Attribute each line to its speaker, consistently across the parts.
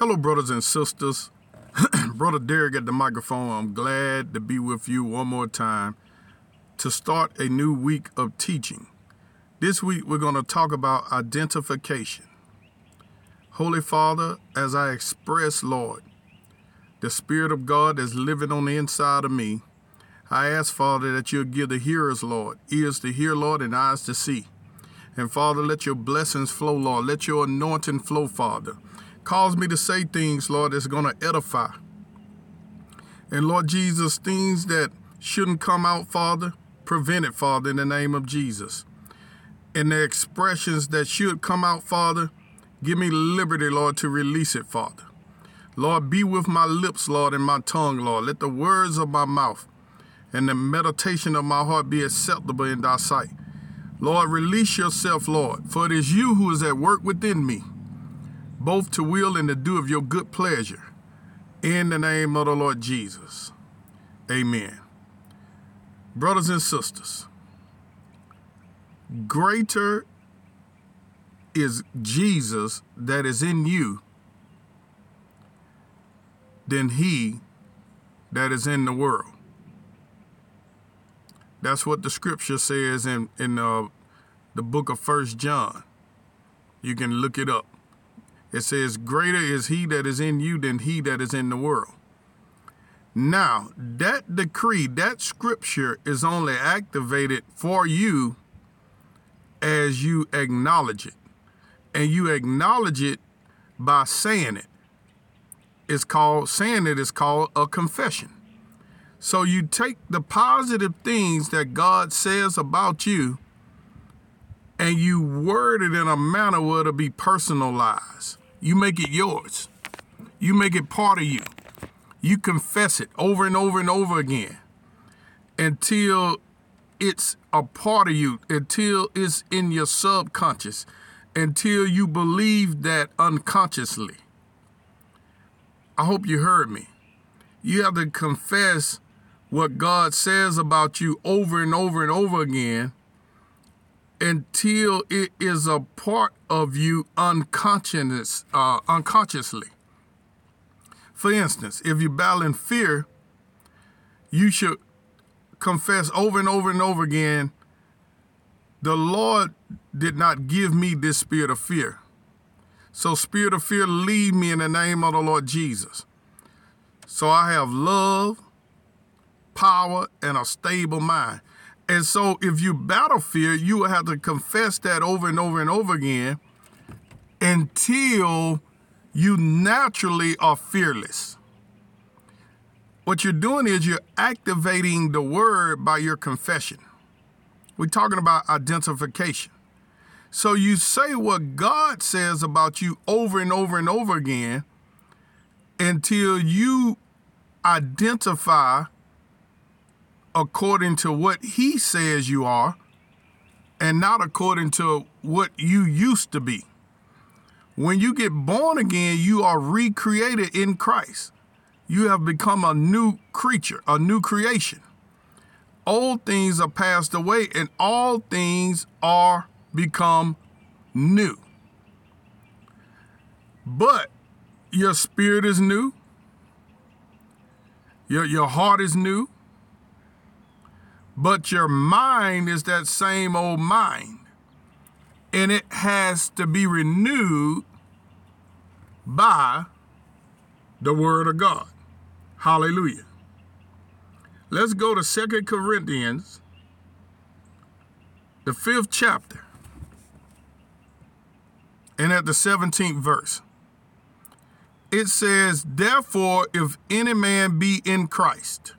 Speaker 1: Hello, brothers and sisters. Brother Derrick at the microphone. I'm glad to be with you one more time to start a new week of teaching. This week, we're going to talk about identification. Holy Father, as I express, Lord, the Spirit of God that's living on the inside of me, I ask, Father, that you'll give the hearers, Lord, ears to hear, Lord, and eyes to see. And Father, let your blessings flow, Lord. Let your anointing flow, Father. Cause me to say things, Lord, that's going to edify. And Lord Jesus, things that shouldn't come out, Father, prevent it, Father, in the name of Jesus. And the expressions that should come out, Father, give me liberty, Lord, to release it, Father. Lord, be with my lips, Lord, and my tongue, Lord. Let the words of my mouth and the meditation of my heart be acceptable in thy sight. Lord, release yourself, Lord, for it is you who is at work within me, both to will and to do of your good pleasure. In the name of the Lord Jesus. Amen. Brothers and sisters, greater is Jesus that is in you than he that is in the world. That's what the scripture says in in uh, the book of First John. You can look it up. It says, "Greater is he that is in you than he that is in the world." Now, that decree, that scripture is only activated for you as you acknowledge it. And you acknowledge it by saying it. It's called saying it is called a confession. So you take the positive things that God says about you and you word it in a manner where it'll be personalized. You make it yours. You make it part of you. You confess it over and over and over again until it's a part of you, until it's in your subconscious, until you believe that unconsciously. I hope you heard me. You have to confess what God says about you over and over and over again until it is a part of you unconscious, uh, unconsciously. For instance, if you're battling fear, you should confess over and over and over again the Lord did not give me this spirit of fear. So, spirit of fear, leave me in the name of the Lord Jesus. So I have love, power, and a stable mind. And so if you battle fear, you will have to confess that over and over and over again until you naturally are fearless. What you're doing is you're activating the word by your confession. We're talking about identification. So you say what God says about you over and over and over again until you identify according to what he says you are and not according to what you used to be. When you get born again, you are recreated in Christ. You have become a new creature, a new creation. Old things are passed away and all things are become new. But your spirit is new. Your, your heart is new but your mind is that same old mind. And it has to be renewed by the Word of God. Hallelujah. Let's go to Second Corinthians, the fifth chapter, and at the 17th verse. It says, Therefore, if any man be in Christ,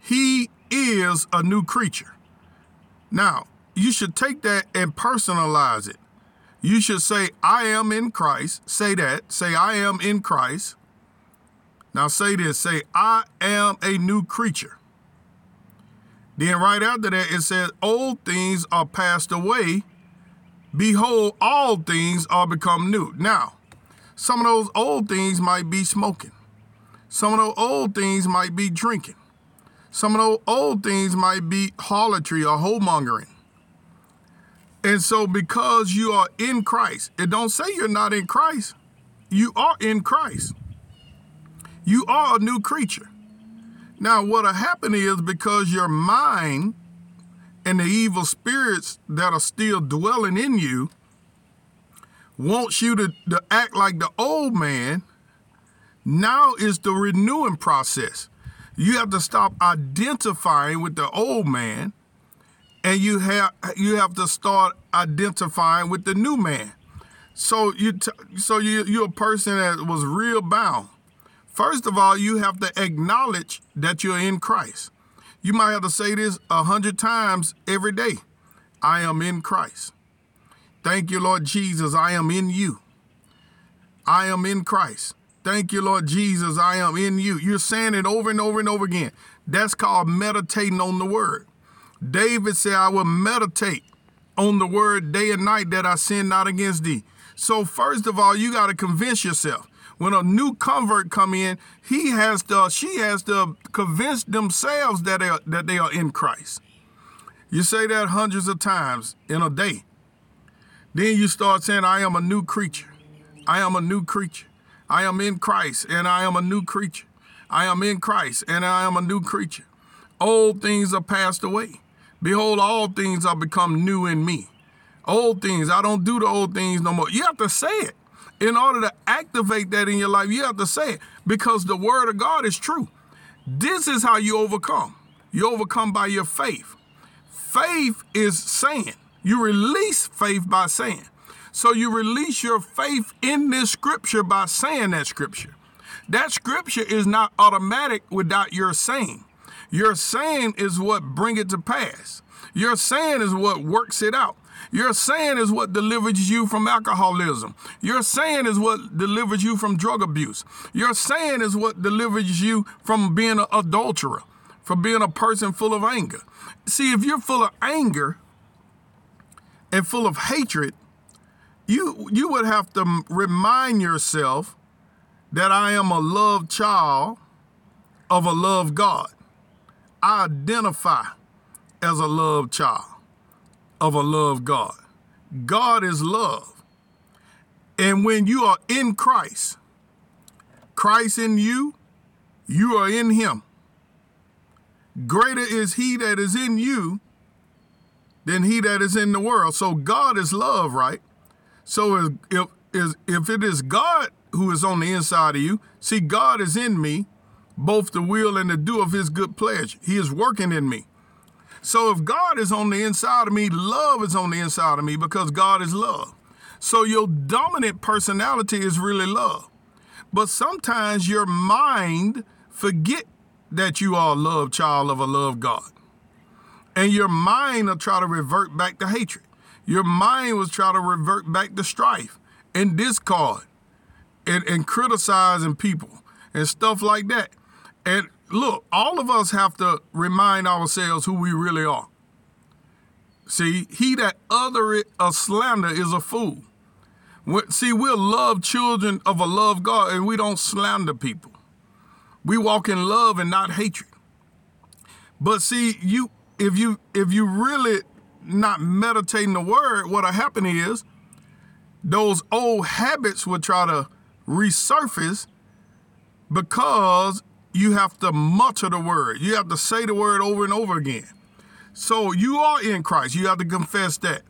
Speaker 1: he is a new creature. Now, you should take that and personalize it. You should say, I am in Christ. Say that. Say, I am in Christ. Now say this say, I am a new creature. Then right after that, it says, Old things are passed away. Behold, all things are become new. Now, some of those old things might be smoking. Some of those old things might be drinking. Some of those old things might be harlotry or homongering. And so because you are in Christ, it don't say you're not in Christ. you are in Christ. You are a new creature. Now, what'll happen is because your mind and the evil spirits that are still dwelling in you wants you to, to act like the old man, now is the renewing process. You have to stop identifying with the old man and you have you have to start identifying with the new man. So you t- so you you're a person that was real bound. First of all, you have to acknowledge that you're in Christ. You might have to say this a hundred times every day. I am in Christ. Thank you, Lord Jesus. I am in you. I am in Christ. Thank you, Lord Jesus. I am in you. You're saying it over and over and over again. That's called meditating on the word. David said, I will meditate on the word day and night that I sin not against thee. So first of all, you got to convince yourself. When a new convert come in, he has to, she has to convince themselves that they are, that they are in Christ. You say that hundreds of times in a day. Then you start saying, I am a new creature. I am a new creature. I am in Christ and I am a new creature. I am in Christ and I am a new creature. Old things are passed away. Behold, all things are become new in me. Old things, I don't do the old things no more. You have to say it. In order to activate that in your life, you have to say it because the word of God is true. This is how you overcome. You overcome by your faith. Faith is saying. You release faith by saying. So you release your faith in this scripture by saying that scripture. That scripture is not automatic without your saying. Your saying is what bring it to pass. Your saying is what works it out. Your saying is what delivers you from alcoholism. Your saying is what delivers you from drug abuse. Your saying is what delivers you from being an adulterer, from being a person full of anger. See, if you're full of anger and full of hatred, you you would have to remind yourself that I am a loved child of a loved God. I identify as a loved child of a loved God. God is love. And when you are in Christ, Christ in you, you are in him. Greater is he that is in you than he that is in the world. So God is love, right? So if, if, if it is God who is on the inside of you, see, God is in me, both the will and the do of his good pleasure. He is working in me. So if God is on the inside of me, love is on the inside of me because God is love. So your dominant personality is really love. But sometimes your mind forget that you are a love child of a love God. And your mind will try to revert back to hatred. Your mind was trying to revert back to strife and discord and, and criticizing people and stuff like that. And look, all of us have to remind ourselves who we really are. See, he that uttereth a slander is a fool. See, we're love children of a love God, and we don't slander people. We walk in love and not hatred. But see, you if you if you really not meditating the word, what'll happen is those old habits will try to resurface because you have to mutter the word. You have to say the word over and over again. So you are in Christ. You have to confess that.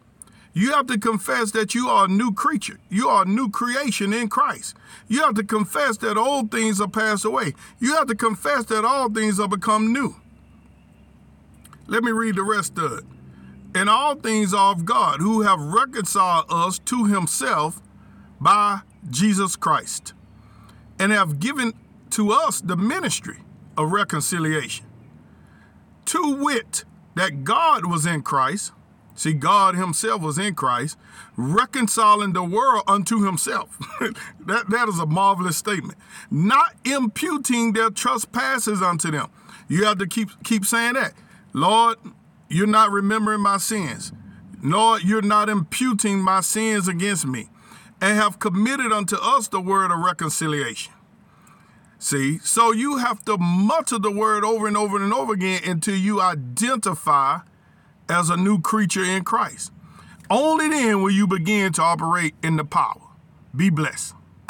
Speaker 1: You have to confess that you are a new creature. You are a new creation in Christ. You have to confess that old things are passed away. You have to confess that all things are become new. Let me read the rest of it. And all things of God, who have reconciled us to himself by Jesus Christ, and have given to us the ministry of reconciliation. To wit, that God was in Christ, see, God Himself was in Christ, reconciling the world unto Himself. that, that is a marvelous statement. Not imputing their trespasses unto them. You have to keep keep saying that. Lord, you're not remembering my sins. Lord, you're not imputing my sins against me, and have committed unto us the word of reconciliation. See, so you have to mutter the word over and over and over again until you identify as a new creature in Christ. Only then will you begin to operate in the power. Be blessed.